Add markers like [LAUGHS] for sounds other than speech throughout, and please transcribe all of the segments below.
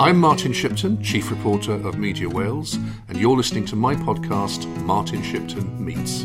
I'm Martin Shipton, Chief Reporter of Media Wales, and you're listening to my podcast, Martin Shipton Meets.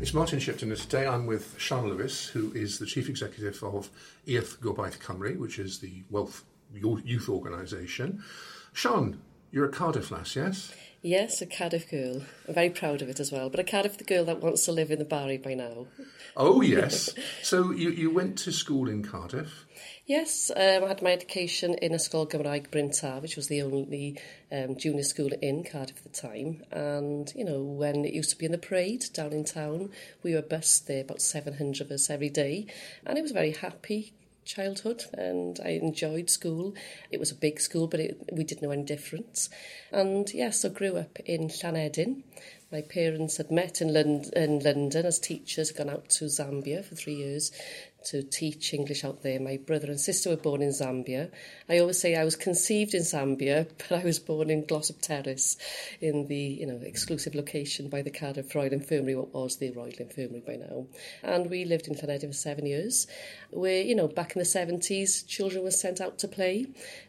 It's Martin Shipton, and today I'm with Sian Lewis, who is the Chief Executive of Urdd Gobaith Cymru, which is the Wealth Youth Organisation. Sian, you're a Cardiff lass, yes? Yes, a Cardiff girl. I'm very proud of it as well. But a Cardiff girl that wants to live in the Barry by now. Oh, [LAUGHS] yes. so you, you went to school in Cardiff? Yes, um, I had my education in Ysgol Gymraeg Bryn Taf, which was the only um, junior school in Cardiff at the time. And, you know, when it used to be in the parade down in town, we were bused there, about 700 of us every day. And it was a very happy childhood and I enjoyed school. It was a big school, but it, we didn't know any difference. And yes, I grew up in Llanedeyrn. My parents had met in, Lond- in London as teachers, gone out to Zambia for three years to teach English out there. My brother and sister were born in Zambia. I always say I was conceived in Zambia, [LAUGHS] but I was born in Glossop Terrace in the you know exclusive location by the Cardiff Royal Infirmary, what was the Royal Infirmary by now. And we lived in Llanedeyrn for seven years, where, you know, back in the 70s, children were sent out to play.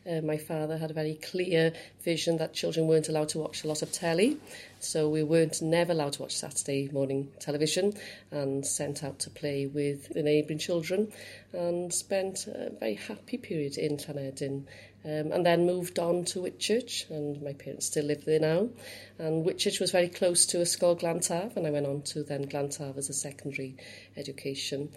Uh, my father had a very clear vision that children weren't allowed to watch a lot of telly. So we weren't never allowed to watch Saturday morning television and sent out to play with the neighbouring children and spent a very happy period in Llanedeyrn. Um, and then moved on to Whitchurch, and my parents still live there now. And Whitchurch was very close to Ysgol Glantaf, and I went on to then Glantaf as a secondary education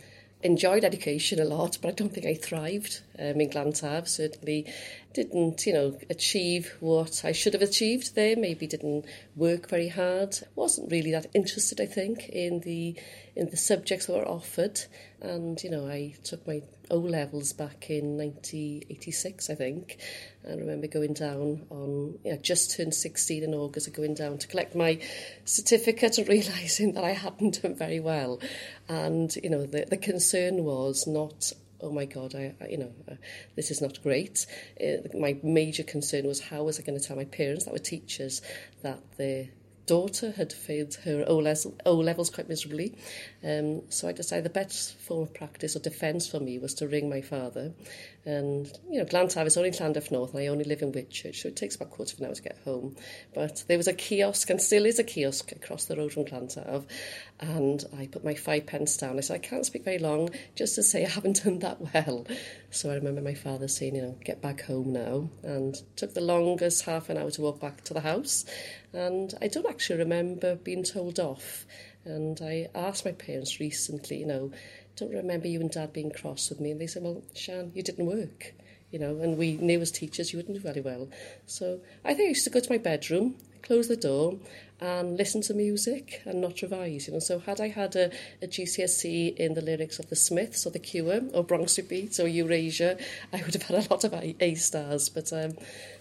enjoyed education a lot, but I don't think I thrived um, in. Certainly didn't, you know, achieve what I should have achieved there. Maybe didn't work very hard. Wasn't really that interested, I think, in the in the subjects that were offered. And you know, I took my O levels back in 1986, I think. And I remember going down on, you know, just turned 16 in August, going down to collect my certificate and [LAUGHS] realising that I hadn't done very well. And, you know, the, the concern was not oh my god I, I you know uh, this is not great uh, my major concern was how was I going to tell my parents that were teachers that their daughter had failed her O, o levels quite miserably. Um, so I decided the best form of practice or defence for me was to ring my father. And, you know, Glantaf is only Llandaff North and I only live in Whitchurch, so it takes about a quarter of an hour to get home. But there was a kiosk, and still is a kiosk across the road from Glantaf. And I put my five pence down. I said, I can't speak very long, just to say I haven't done that well. So I remember my father saying, you know, get back home now. And took the longest half an hour to walk back to the house. And I don't actually remember being told off. And I asked my parents recently, you know, don't remember you and dad being cross with me. And they said, well, Sian, you didn't work. You know, and we knew as teachers you wouldn't do very well. So I think I used to go to my bedroom, close the door, and listen to music and not revise. You know, so had I had a, a GCSE in the lyrics of the Smiths or the Cure or Bronski Beat or Erasure, I would have had a lot of A, a stars. But um,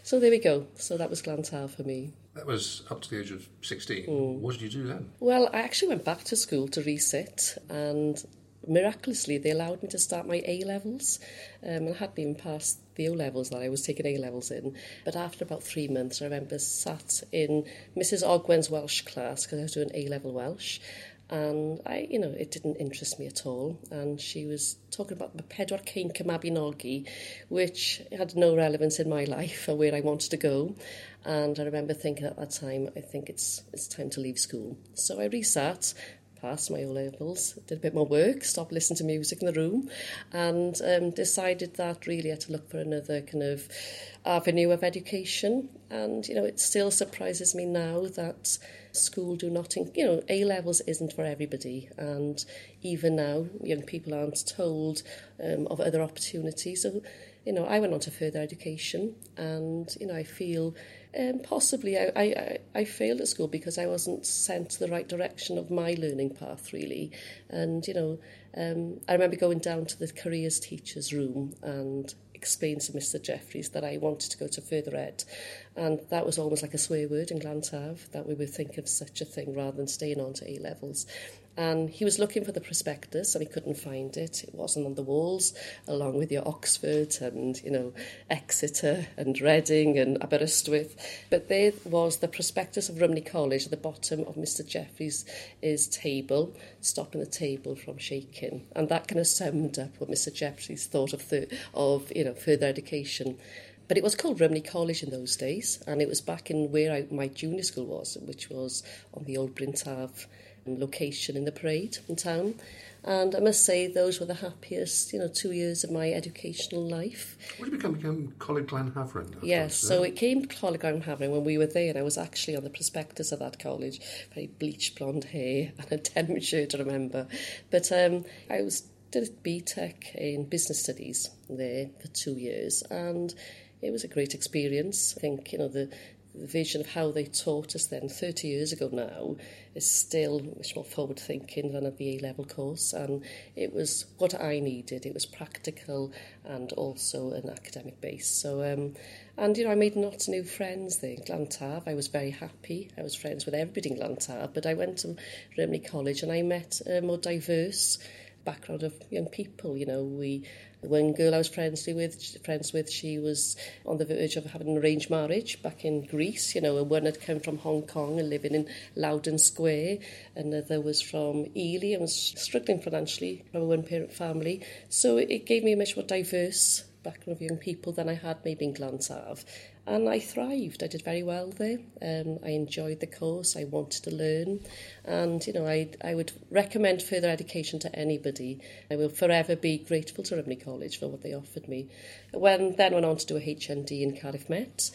so there we go. So that was Glantaf for me. That was up to the age of 16. Mm. What did you do then? Well, I actually went back to school to resit and miraculously they allowed me to start my A levels um, and had been past the O levels that I was taking A levels in. But after about three months, I remember sat in Mrs. Ogwen's Welsh class because I was doing A level Welsh. And I, you know, it didn't interest me at all. And she was talking about the Pedwar Cain Mabinogi, which had no relevance in my life or where I wanted to go. And I remember thinking at that time, I think it's it's time to leave school. So I resat passed my O levels, did a bit more work, stopped listening to music in the room, and um, decided that really I had to look for another kind of avenue of education. And you know, it still surprises me now that school do not, you know, A levels isn't for everybody, and even now young people aren't told um, of other opportunities. So, you know, I went on to further education, and you know, I feel um, possibly I, I, I failed at school because I wasn't sent the right direction of my learning path, really. And, you know, um, I remember going down to the careers teacher's room and explained to Mr Jeffries that I wanted to go to further ed. And that was almost like a swear word in Glantaf, that we would think of such a thing rather than staying on to A-levels. And he was looking for the prospectus and he couldn't find it. It wasn't on the walls, along with your Oxford and, you know, Exeter and Reading and Aberystwyth. But there was the prospectus of Rumney College at the bottom of Mr Jeffries' table, stopping the table from shaking. And that kind of summed up what Mr Jeffries thought of, the, of you know, further education. But it was called Rumney College in those days, and it was back in where I, my junior school was, which was on the old Bryn Taf location in the parade in town. And I must say, those were the happiest, you know, two years of my educational life. What did you become? become Coleg Glan Hafren? Yes, so it came to Coleg Glan Hafren when we were there, and I was actually on the prospectus of that college, very bleached blonde hair [LAUGHS] and a denim shirt, I remember. But um, I was did BTEC in business studies there for two years, and it was a great experience. I think, you know, the, the vision of how they taught us then 30 years ago now is still much more forward thinking than A level course. And it was what I needed. It was practical and also an academic base. So um, and you know I made lots of new friends there in Glantaf I was very happy. I was friends with everybody in Glantaf but I went to Rumney College and I met a more diverse background of young people you know we one girl I was friends with, friends with, she was on the verge of having an arranged marriage back in Greece. You know, one had come from Hong Kong and living in Loudoun Square. Another was from Ely and was struggling financially from a one-parent family. So it gave me a much more diverse background of young people than I had maybe in Glantaf. and I thrived. I did very well there. Um, I enjoyed the course. I wanted to learn, and you know, I I would recommend further education to anybody. I will forever be grateful to Rivney College for what they offered me. When then went on to do a HND in Cardiff Met,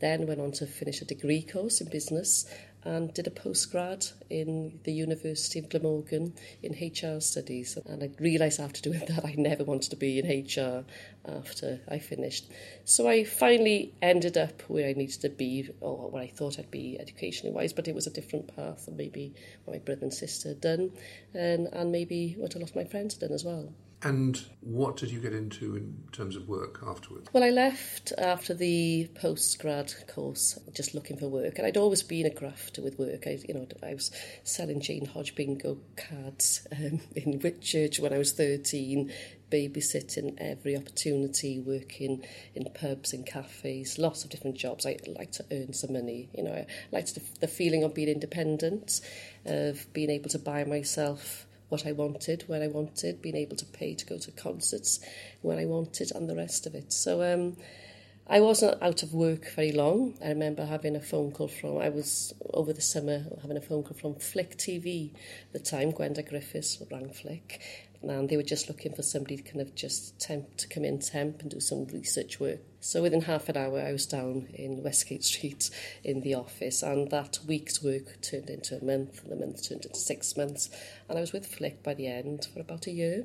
then went on to finish a degree course in business and did a postgrad in the University of Glamorgan in HR studies. And I realised after doing [LAUGHS] that I never wanted to be in HR after I finished. So I finally ended up where I needed to be, or where I thought I'd be educationally wise, but it was a different path than maybe what my brother and sister had done, and, and maybe what a lot of my friends had done as well. And what did you get into in terms of work afterwards? Well, I left after the postgrad course, just looking for work, and I'd always been a grafter with work. I, you know, I was selling Jane Hodge bingo cards um, [LAUGHS] in Whitchurch when I was thirteen, babysitting every opportunity, working in pubs and cafes, lots of different jobs. I like to earn some money. You know, I liked the, the feeling of being independent, of being able to buy myself what I wanted, when I wanted, being able to pay to go to concerts when I wanted, and the rest of it. So um, I wasn't out of work very long. I remember having a phone call from, I was over the summer having a phone call from Fflic TV at the time, Gwenda Griffiths rang Fflic, and they were just looking for somebody to kind of just temp to come in temp and do some research work. So within half an hour, I was down in Westgate Street in the office, and that week's work turned into a month, and the month turned into six months, and I was with Fflic by the end for about a year.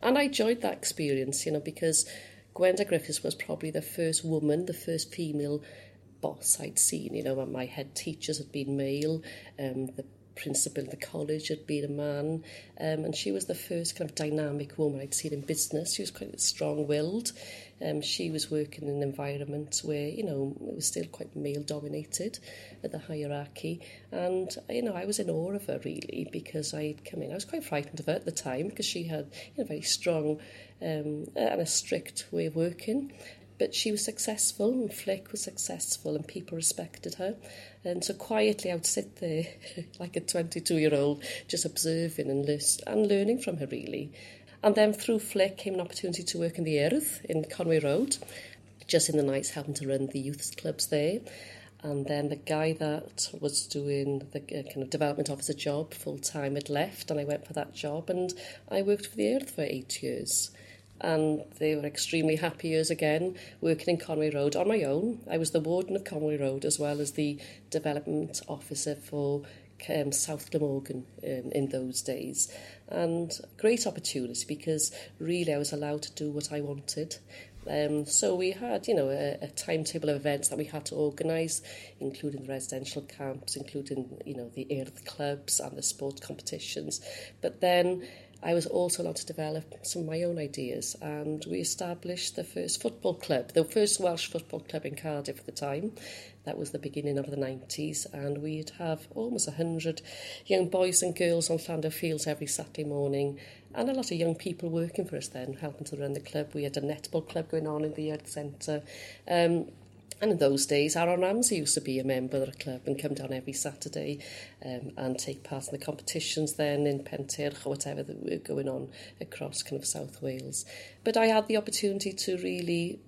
And I enjoyed that experience, you know, because Gwenda Griffiths was probably the first woman, the first female boss I'd seen. You know, my head teachers had been male, um, the principal of the college had been a man, um, and she was the first kind of dynamic woman I'd seen in business. She was quite strong-willed. Um, she was working in an environment where, you know, it was still quite male-dominated at the hierarchy. And, you know, I was in awe of her, really, because I'd come in. I was quite frightened of her at the time because she had you know, very strong um, and a strict way of working. But she was successful, and Fflic was successful, and people respected her. And so quietly I would sit there [LAUGHS] like a 22 year old, just observing and, list, and learning from her, really. And then through Fflic came an opportunity to work in the Urdd in Conway Road, just in the nights helping to run the youth clubs there. And then the guy that was doing the uh, kind of development officer job full time had left, and I went for that job, and I worked for the Urdd for eight years and they were extremely happy years again working in Conway Road on my own. I was the warden of Conway Road as well as the development officer for um, South Glamorgan um, in those days. And great opportunity because really I was allowed to do what I wanted. Um, so we had, you know, a, a timetable of events that we had to organise, including the residential camps, including, you know, the Urdd clubs and the sport competitions. But then I was also allowed to develop some of my own ideas and we established the first football club, the first Welsh football club in Cardiff at the time. That was the beginning of the 90s and we'd have almost 100 young boys and girls on Llandaff Fields every Saturday morning and a lot of young people working for us then, helping to run the club. We had a netball club going on in the youth centre. Um, And in those days, Aaron Ramsey used to be a member of the club and come down every Saturday um, and take part in the competitions then in Pentirch or whatever that were going on across kind of South Wales. But I had the opportunity to really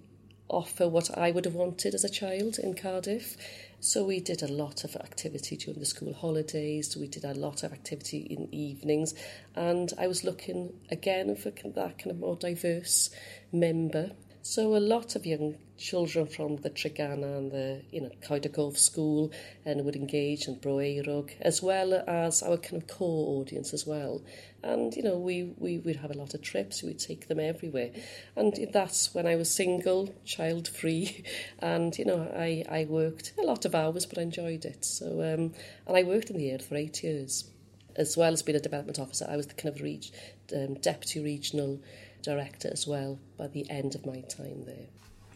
offer what I would have wanted as a child in Cardiff. So we did a lot of activity during the school holidays, we did a lot of activity in evenings, and I was looking again for that kind of more diverse member So a lot of young children from the Treganna and the you know Coedagolf School and would engage in Bro Eirwg, as well as our kind of core audience as well. And you know we we would have a lot of trips, we'd take them everywhere, and that's when I was single, child free, [LAUGHS] and you know I I worked a lot of hours, but I enjoyed it. So um, and I worked in the air for eight years, as well as being a development officer. I was the kind of reg- um, deputy regional director as well by the end of my time there.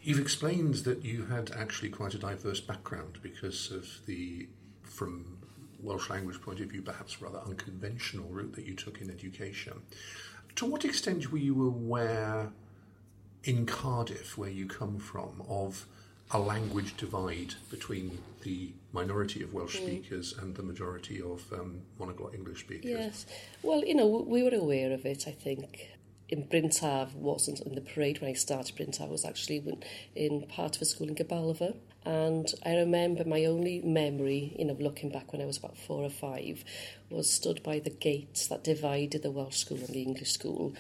You've explained that you had actually quite a diverse background because of the, from Welsh language point of view, perhaps rather unconventional route that you took in education. To what extent were you aware in Cardiff, where you come from, of a language divide between the minority of Welsh mm. speakers and the majority of um, monoglot English speakers? Yes. Well, you know, we were aware of it, I think in Bryn Taf wasn't in the parade when I started Bryn Taf was actually in part of a school in Gabalfa. And I remember my only memory you know looking back when I was about four or five was stood by the gates that divided the Welsh school and the English school.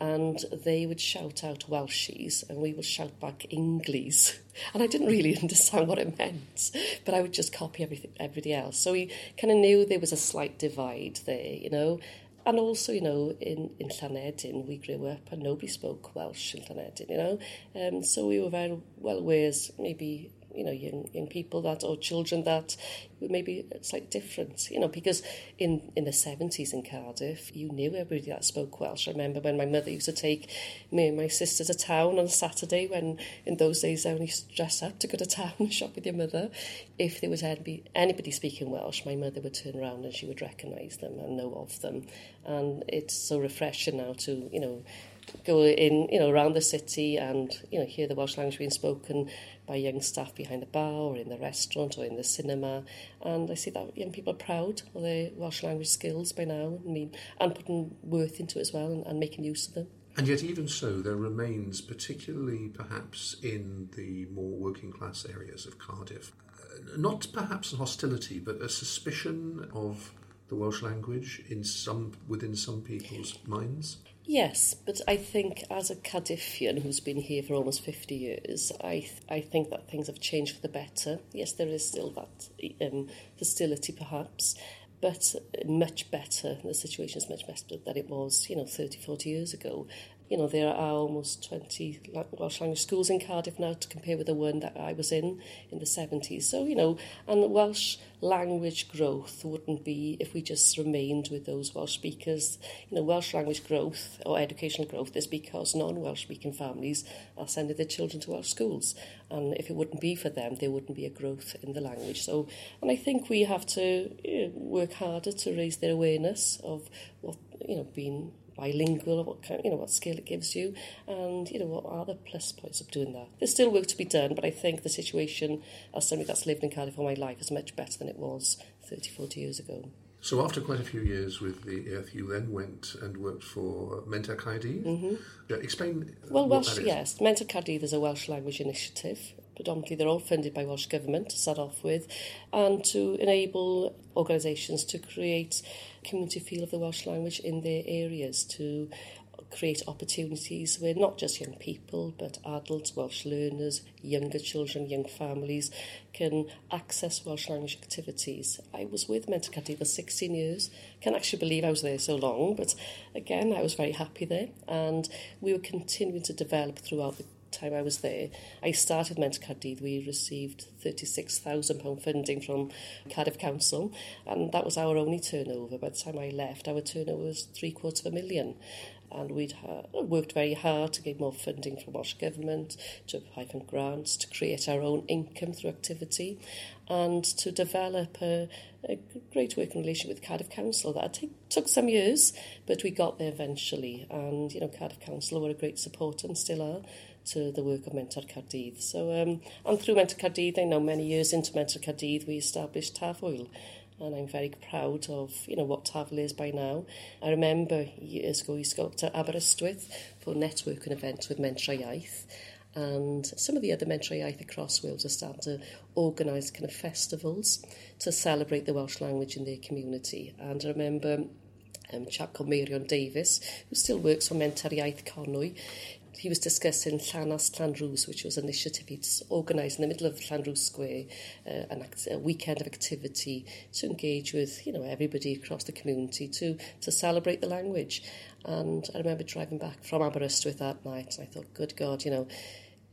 And they would shout out Welshies and we would shout back Inglies. [LAUGHS] and I didn't really [LAUGHS] understand what it meant but I would just copy everything everybody else. So we kind of knew there was a slight divide there you know And also, you know, in, in Llanedin, we grew up and nobody spoke Welsh in Llanedin, you know. Um, so we were very well aware, maybe you know young young people that or children that maybe it's like different you know because in in the 70s in Cardiff you knew everybody that spoke Welsh. I remember when my mother used to take me and my sister to town on a Saturday when in those days I only dress up to go to town and shop with your mother. If there was anybody, anybody speaking Welsh my mother would turn around and she would recognise them and know of them. And it's so refreshing now to you know go in, you know, around the city and, you know, hear the Welsh language being spoken by young staff behind the bar or in the restaurant or in the cinema. And I see that young people are proud of their Welsh language skills by now I mean, and putting worth into it as well and, and making use of them. And yet, even so, there remains, particularly perhaps in the more working class areas of Cardiff, uh, not perhaps a hostility, but a suspicion of the Welsh language in some within some people's minds. Yes, but I think as a Cardiffian who's been here for almost 50 years, I th- I think that things have changed for the better. Yes, there is still that um, hostility perhaps, but much better. The situation is much better than it was, you know, 30, 40 years ago you know, there are almost 20 Welsh language schools in Cardiff now to compare with the one that I was in in the 70s. So, you know, and Welsh language growth wouldn't be if we just remained with those Welsh speakers. You know, Welsh language growth or educational growth is because non-Welsh speaking families are sending their children to Welsh schools. And if it wouldn't be for them, there wouldn't be a growth in the language. So, and I think we have to you know, work harder to raise their awareness of what, you know, being bilingual, what kind, you know, what skill it gives you, and you know what are the plus points of doing that. There's still work to be done, but I think the situation as somebody that's lived in Cardiff all my life is much better than it was 30, 40 years ago. So after quite a few years with the Urdd, you then went and worked for Menter Caerdydd. Mm-hmm. Yeah, explain. Well, Welsh, yes, Menter Caerdydd is a Welsh language initiative predominantly they're all funded by Welsh Government to start off with, and to enable organisations to create community feel of the Welsh language in their areas, to create opportunities where not just young people but adults, Welsh learners, younger children, young families can access Welsh language activities. I was with Menter Caerdydd for 16 years. Can't actually believe I was there so long, but again, I was very happy there. And we were continuing to develop throughout the time I was there. I started Menter Caerdydd, we received £36,000 funding from Cardiff Council, and that was our only turnover. By the time I left, our turnover was three quarters of a million and we'd worked very hard to get more funding from Welsh Government, to apply for grants, to create our own income through activity, and to develop a, a great working relationship with Cardiff Council. That take, took some years, but we got there eventually. And, you know, Cardiff Council were a great support and still are to the work of Menter Caerdydd. So, um, and through Menter Caerdydd, I know many years into Menter Caerdydd, we established Tafwyl, and I'm very proud of you know what Tafwyl is by now. I remember years ago we spoke to Aberystwyth for networking events with Mentrau Iaith and some of the other Mentrau Iaith across Wales are starting to organise kind of festivals to celebrate the Welsh language in their community. And I remember um, chap called Meirion Davis, who still works for Menter Iaith Conwy, he was discussing Llanas Llanrws, which was an initiative he'd organised in the middle of Llanrws Square, uh, an act, a weekend of activity to engage with you know everybody across the community to to celebrate the language. And I remember driving back from Aberystwyth that night, and I thought, good God, you know,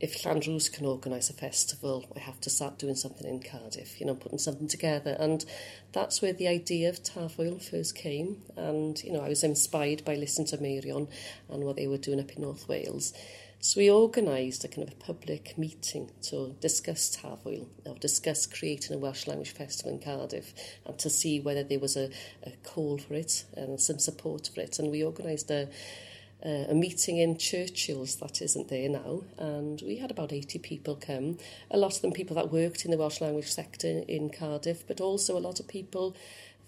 if Llanrwst can organise a festival, I have to start doing something in Cardiff, you know, putting something together. And that's where the idea of Tafwyl first came. And, you know, I was inspired by listening to Meirion and what they were doing up in North Wales. So we organised a kind of a public meeting to discuss Tafwyl, or discuss creating a Welsh language festival in Cardiff, and to see whether there was a, a call for it and some support for it. And we organised a uh, a meeting in Churchill's that isn't there now, and we had about 80 people come. A lot of them people that worked in the Welsh language sector in Cardiff, but also a lot of people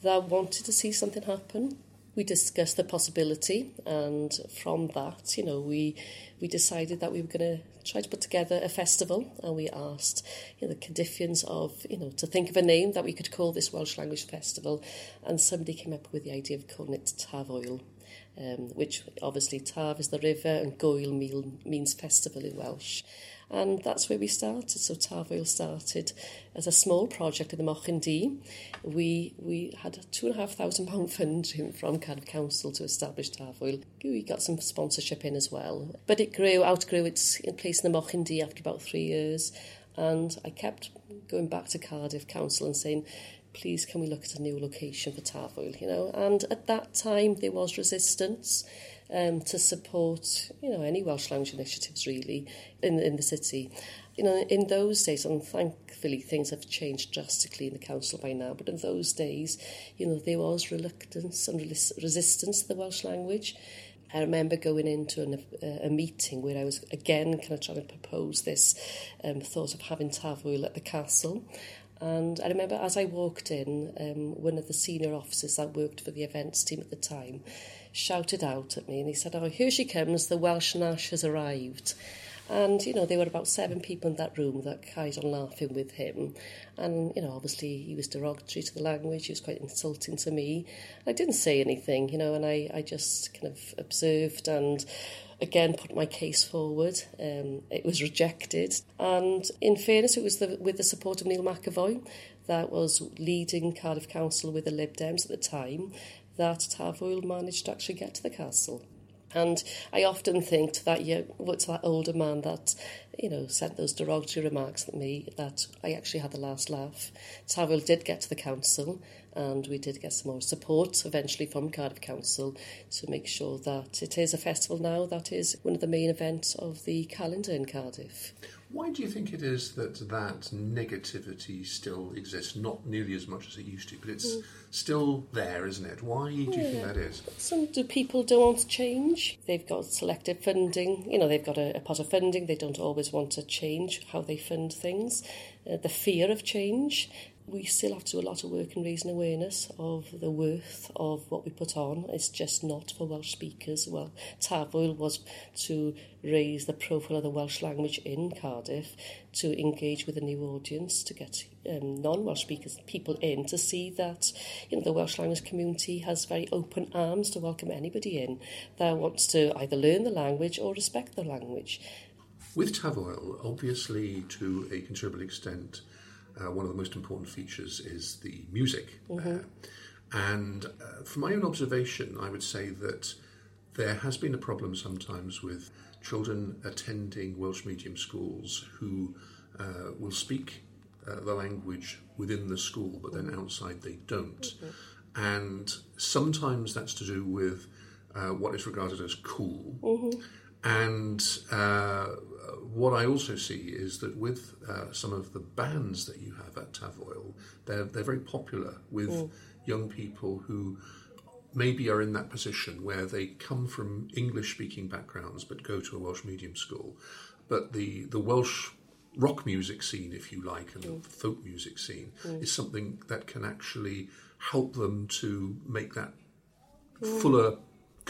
that wanted to see something happen. We discussed the possibility, and from that, you know, we we decided that we were going to try to put together a festival, and we asked you know, the Cardiffians of you know to think of a name that we could call this Welsh language festival, and somebody came up with the idea of calling it Tafwyl um, which obviously Taf is the river and Gŵyl means festival in Welsh. And that's where we started. So Tafwyl started as a small project in the Mochyn Du. We, we had a two and a half thousand pound funding from Cardiff Council to establish Tafwyl. We got some sponsorship in as well. But it grew, outgrew its place in the Mochyn Du after about three years. And I kept going back to Cardiff Council and saying, please can we look at a new location for Tafwyl, you know? And at that time there was resistance um, to support, you know, any Welsh language initiatives really in, in the city. You know, in those days, and thankfully things have changed drastically in the council by now, but in those days, you know, there was reluctance and resistance to the Welsh language. I remember going into an, a, a meeting where I was again kind of trying to propose this um, thought of having Tafwyl at the castle. And I remember as I walked in, um, one of the senior officers that worked for the events team at the time shouted out at me and he said, Oh, here she comes, the Welsh Nash has arrived. And, you know, there were about seven people in that room that carried on laughing with him. And, you know, obviously he was derogatory to the language, he was quite insulting to me. I didn't say anything, you know, and I, I just kind of observed and again put my case forward. Um, it was rejected. And in fairness, it was the, with the support of Neil McEvoy, that was leading Cardiff Council with the Lib Dems at the time, that Tafwyl managed to actually get to the castle. And I often think to that, yeah, to that older man that, you know, sent those derogatory remarks at me, that I actually had the last laugh. Tafwyl did get to the council, and we did get some more support eventually from Cardiff Council to make sure that it is a festival now that is one of the main events of the calendar in Cardiff. Why do you think it is that that negativity still exists? Not nearly as much as it used to, but it's mm. still there, isn't it? Why do you yeah. think that is? Some do people don't want to change. They've got selective funding. You know, they've got a, a pot of funding. They don't always want to change how they fund things. Uh, the fear of change we still have to do a lot of work in raising awareness of the worth of what we put on. It's just not for Welsh speakers. Well, Tafwyl was to raise the profile of the Welsh language in Cardiff, to engage with a new audience, to get um, non-Welsh speakers, people in, to see that you know the Welsh language community has very open arms to welcome anybody in that wants to either learn the language or respect the language. With Tafwyl, obviously to a considerable extent, uh, one of the most important features is the music. Mm-hmm. Uh, and uh, from my own observation, I would say that there has been a problem sometimes with children attending Welsh medium schools who uh, will speak uh, the language within the school, but then outside they don't. Mm-hmm. And sometimes that's to do with uh, what is regarded as cool. Mm-hmm. And uh, what I also see is that with uh, some of the bands that you have at Tafwyl, they're, they're very popular with mm. young people who maybe are in that position where they come from English speaking backgrounds but go to a Welsh medium school. But the, the Welsh rock music scene, if you like, and mm. the folk music scene mm. is something that can actually help them to make that mm. fuller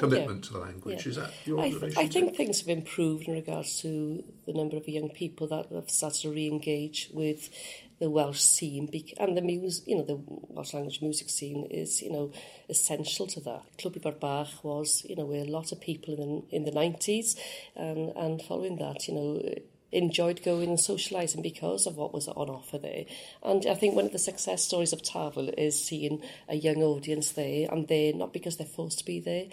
commitment yeah. to the language. Yeah. Is that your I, th- I think things have improved in regards to the number of young people that have started to re-engage with the Welsh scene and the music, you know, the Welsh language music scene is, you know, essential to that. Clwb Ifor Bach was, you know, where a lot of people in, in the 90s and, um, and following that, you know, enjoyed going and socialising because of what was on offer there. And I think one of the success stories of Tavel is seeing a young audience there, and they're not because they're forced to be there,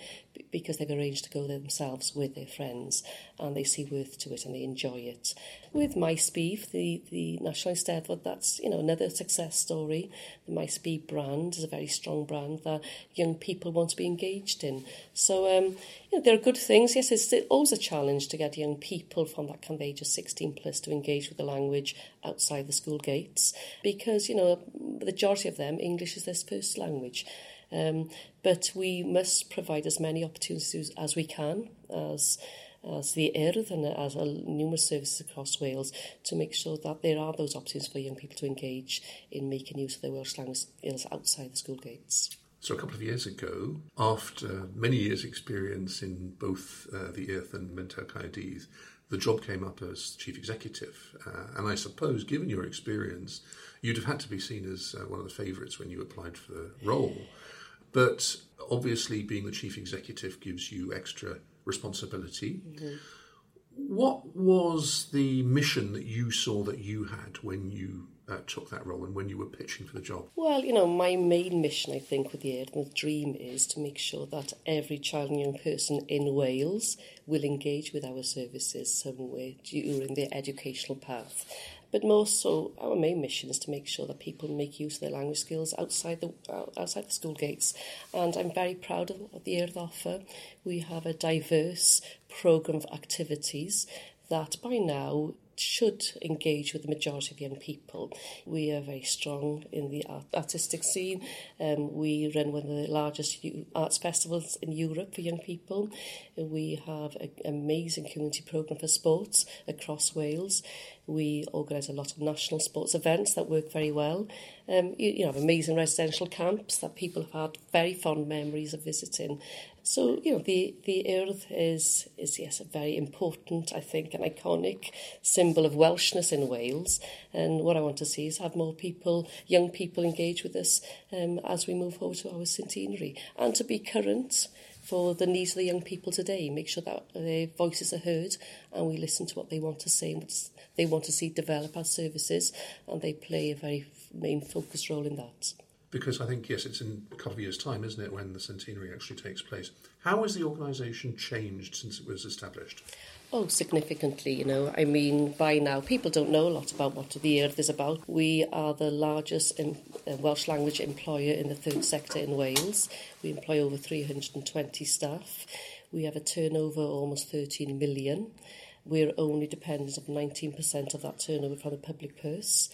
because they've arranged to go there themselves with their friends, and they see worth to it and they enjoy it. With Maes B, the, the National Eisteddfod, that's you know another success story. The Maes B brand is a very strong brand that young people want to be engaged in. So um, you know, there are good things. Yes, it's always a challenge to get young people from that kind of age of 16 plus to engage with the language outside the school gates because, you know, the majority of them, English is their first language. Um, but we must provide as many opportunities as we can as as the Urdd and as uh, numerous services across Wales to make sure that there are those options for young people to engage in making use of their Welsh language skills outside the school gates. So a couple of years ago, after many years' experience in both uh, the Urdd and Menter the job came up as chief executive. Uh, and I suppose, given your experience, you'd have had to be seen as uh, one of the favourites when you applied for the role. But obviously, being the chief executive gives you extra responsibility. Mm-hmm. What was the mission that you saw that you had when you uh, took that role and when you were pitching for the job? Well, you know, my main mission, I think, with the the dream is to make sure that every child and young person in Wales will engage with our services somewhere during their educational path. But more so, our main mission is to make sure that people make use of their language skills outside the outside the school gates. And I'm very proud of, the Urdd offer. We have a diverse programme of activities that by now should engage with the majority of young people. We are very strong in the art artistic scene. Um, we run one of the largest arts festivals in Europe for young people. We have an amazing community programme for sports across Wales. We organise a lot of national sports events that work very well. Um, you, you know, have amazing residential camps that people have had very fond memories of visiting. So, you know, the, the earth is, is, yes, a very important, I think, an iconic symbol of Welshness in Wales. And what I want to see is have more people, young people, engage with us um, as we move forward to our centenary. And to be current for the needs of the young people today, make sure that their voices are heard and we listen to what they want to say and what they want to see develop our services. And they play a very main focus role in that. Because I think, yes, it's in a couple of years' time, isn't it, when the centenary actually takes place. How has the organisation changed since it was established? Oh, significantly, you know. I mean, by now, people don't know a lot about what the Urdd is about. We are the largest uh, Welsh language employer in the third sector in Wales. We employ over 320 staff. We have a turnover of almost 13 million. We're only dependent on 19% of that turnover from the public purse.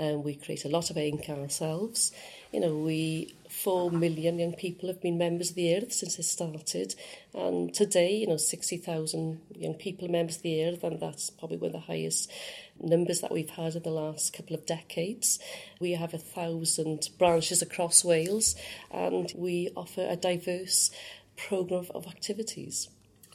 Um, we create a lot of income ourselves. You know, we four million young people have been members of the earth since it started. And today, you know, 60,000 young people are members of the earth, and that's probably one of the highest numbers that we've had in the last couple of decades. We have a thousand branches across Wales, and we offer a diverse programme of activities.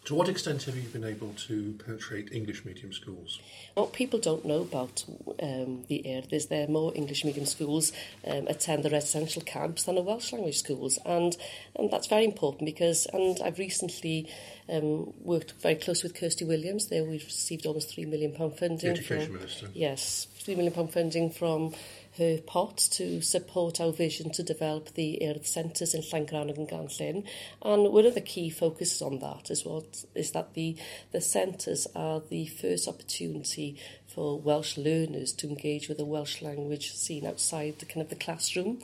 To what extent have you been able to penetrate English medium schools? What people don't know about um, the Earth is there are more English medium schools um, attend the residential camps than the Welsh language schools, and, and that's very important because, and I've recently um, worked very close with Kirsty Williams. There we've received almost three million pound funding. The Education from, Minister. Yes, three million pound funding from her pot to support our vision to develop the earth centres in Llangrannog and Ganllyn. And one of the key focuses on that is what is that the the centres are the first opportunity for Welsh learners to engage with the Welsh language seen outside the kind of the classroom.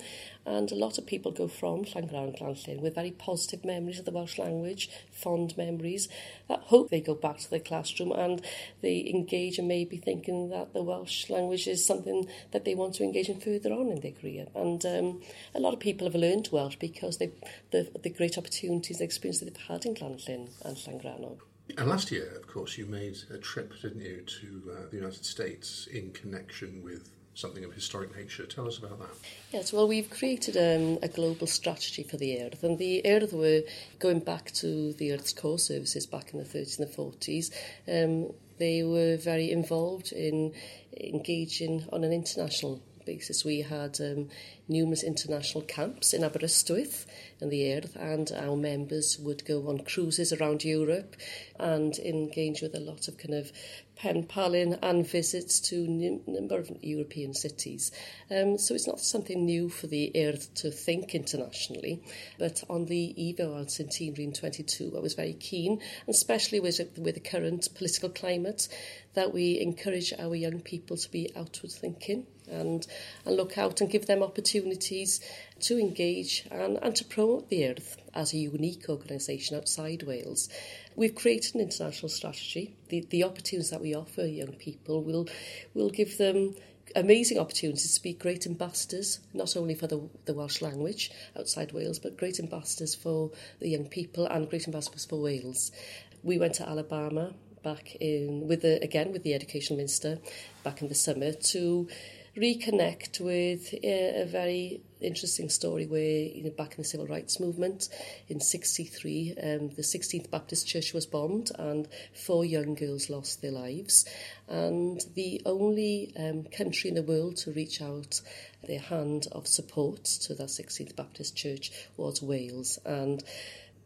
And a lot of people go from Llangrannog and Glan-llyn with very positive memories of the Welsh language, fond memories, that hope they go back to the classroom and they engage and maybe thinking that the Welsh language is something that they want to engage in further on in their career. And um, a lot of people have learned Welsh because they, the, the great opportunities and experiences they've had in Glan-llyn and Llangrannog. And last year, of course, you made a trip, didn't you, to uh, the United States in connection with something of historic nature. Tell us about that. Yes, well, we've created um, a global strategy for the Urdd, and the Urdd were going back to the Urdd's core services back in the 30s and the 40s. Um, they were very involved in engaging on an international basis. We had um, numerous international camps in Aberystwyth in the Urdd, and our members would go on cruises around Europe and engage with a lot of kind of pen paling and visits to a number of European cities. Um, so it's not something new for the Urdd to think internationally, but on the Evo on Centenary in 22, I was very keen, especially with, with the current political climate, that we encourage our young people to be outward thinking and, and look out and give them opportunities to engage and, and to promote the Urdd as a unique organisation outside Wales. We've created an international strategy. The, the opportunities that we offer young people will, will give them amazing opportunities to be great ambassadors, not only for the, the Welsh language outside Wales, but great ambassadors for the young people and great ambassadors for Wales. We went to Alabama back in, with the, again with the Education Minister, back in the summer to reconnect with a, a very interesting story where you know, back in the civil rights movement in 63 um, the 16th Baptist Church was bombed and four young girls lost their lives. And the only um, country in the world to reach out their hand of support to that 16th Baptist Church was Wales. And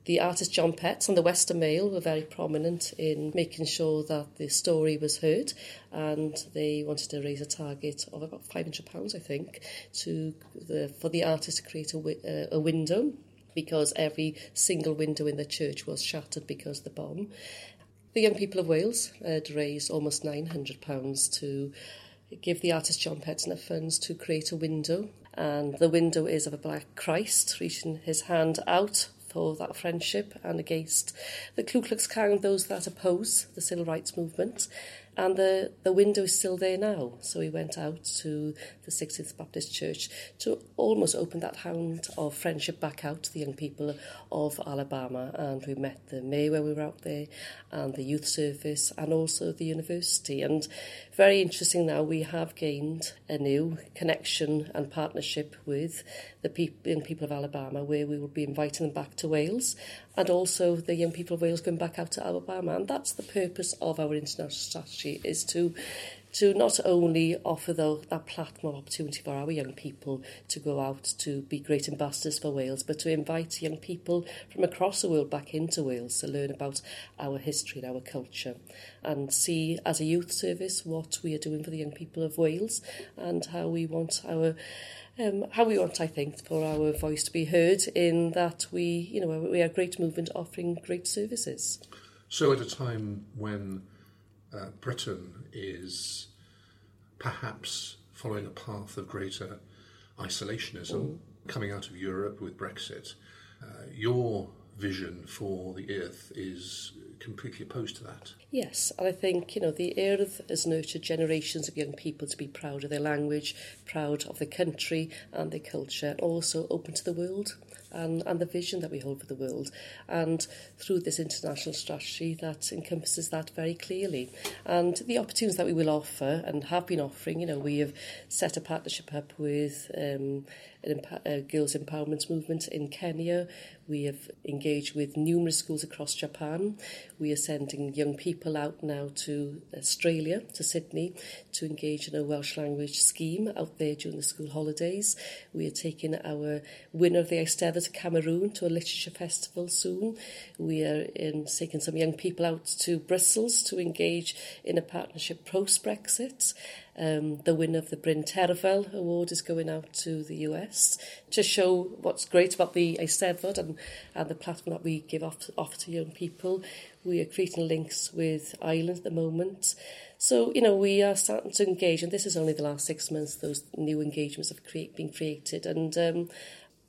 The artist John Petts and the Western Mail were very prominent in making sure that the story was heard and they wanted to raise a target of about £500, I think, to the, for the artist to create a, uh, a window because every single window in the church was shattered because of the bomb. The young people of Wales had raised almost £900 to give the artist John Petts enough funds to create a window and the window is of a black Christ reaching his hand out for that friendship and against the Ku Klux Klan and those that oppose the civil rights movement. And the, the is still there now. So we went out to the 16th Baptist Church to almost open that hand of friendship back out to the young people of Alabama. And we met the mayor when we were out there, and the youth service, and also the university. And very interesting now, we have gained a new connection and partnership with the people, young people of Alabama, where we will be inviting them back to Wales and also the young people of Wales going back out to Alabama. And that's the purpose of our international strategy, is to to not only offer the, that platform opportunity for our young people to go out to be great ambassadors for Wales, but to invite young people from across the world back into Wales to learn about our history and our culture and see as a youth service what we are doing for the young people of Wales and how we want our um, how we want, I think, for our voice to be heard in that we, you know, we are a great movement offering great services. So at a time when uh, Britain is perhaps following a path of greater isolationism, mm. coming out of Europe with Brexit, uh, your vision for the Urdd is completely opposed to that. Yes, and I think, you know, the Urdd has nurtured generations of young people to be proud of their language, proud of their country and their culture, and also open to the world and, and the vision that we hold for the world. And through this international strategy, that encompasses that very clearly. And the opportunities that we will offer and have been offering, you know, we have set a partnership up with um, an uh, girls' empowerment movement in Kenya. We have engaged with numerous schools across Japan. We are sending young people out now to Australia, to Sydney, to engage in a Welsh language scheme out there during the school holidays. We are taking our winner of the Eisteddfod to Cameroon to a literature festival soon. We are in taking some young people out to Brussels to engage in a partnership post Brexit. Um, the winner of the Bryn Terfel award is going out to the US to show what's great about the Eisteddfod and, and the platform that we give off, off to young people. We are creating links with Ireland at the moment. So, you know, we are starting to engage, and this is only the last six months those new engagements have create, been created. And um,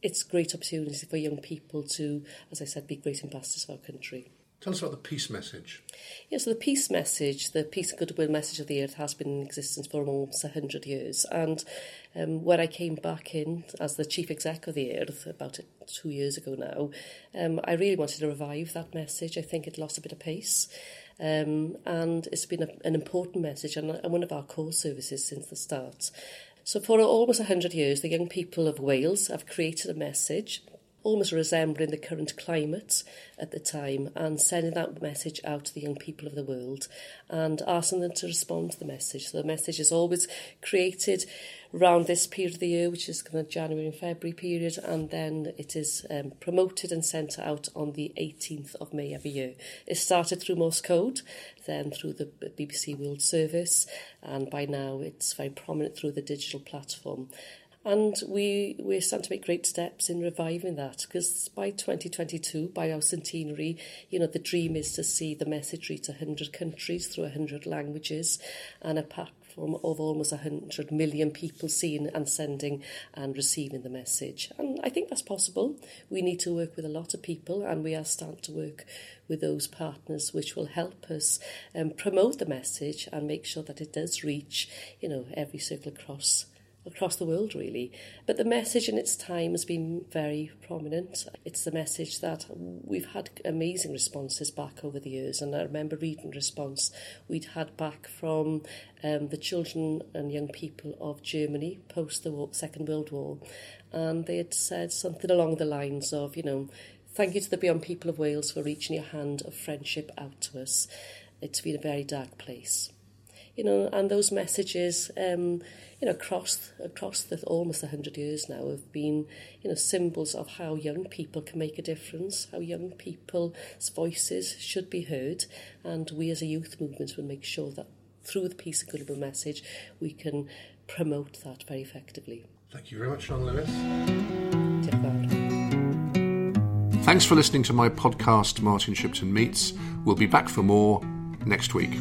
it's a great opportunity for young people to, as I said, be great ambassadors for our country. Tell us about the peace message. Yeah, so the peace message, the peace and goodwill message of the Urdd has been in existence for almost 100 years. And um, when I came back in as the chief exec of the Urdd about two years ago now, um, I really wanted to revive that message. I think it lost a bit of pace. Um, and it's been a, an important message and, and one of our core services since the start. So for almost 100 years, the young people of Wales have created a message almost resembling the current climate at the time and sending that message out to the young people of the world and asking them to respond to the message. So the message is always created around this period of the year, which is kind of January and February period, and then it is um, promoted and sent out on the 18th of May every year. It started through Morse code, then through the BBC World Service, and by now it's very prominent through the digital platform. And we, we're starting to make great steps in reviving that because by 2022, by our centenary, you know, the dream is to see the message reach 100 countries through 100 languages and a platform of almost 100 million people seeing and sending and receiving the message. And I think that's possible. We need to work with a lot of people and we are starting to work with those partners which will help us um, promote the message and make sure that it does reach, you know, every circle across across the world, really. But the message in its time has been very prominent. It's the message that we've had amazing responses back over the years. And I remember reading response we'd had back from um, the children and young people of Germany post the war, Second World War. And they had said something along the lines of, you know, thank you to the Beyond People of Wales for reaching your hand of friendship out to us. It's been a very dark place. You know, and those messages, um, you know, across across the almost a hundred years now have been, you know, symbols of how young people can make a difference, how young people's voices should be heard, and we as a youth movement will make sure that through the peace and goodwill message we can promote that very effectively. Thank you very much, Sian Lewis. Thanks for listening to my podcast, Martin Shipton Meets. We'll be back for more next week.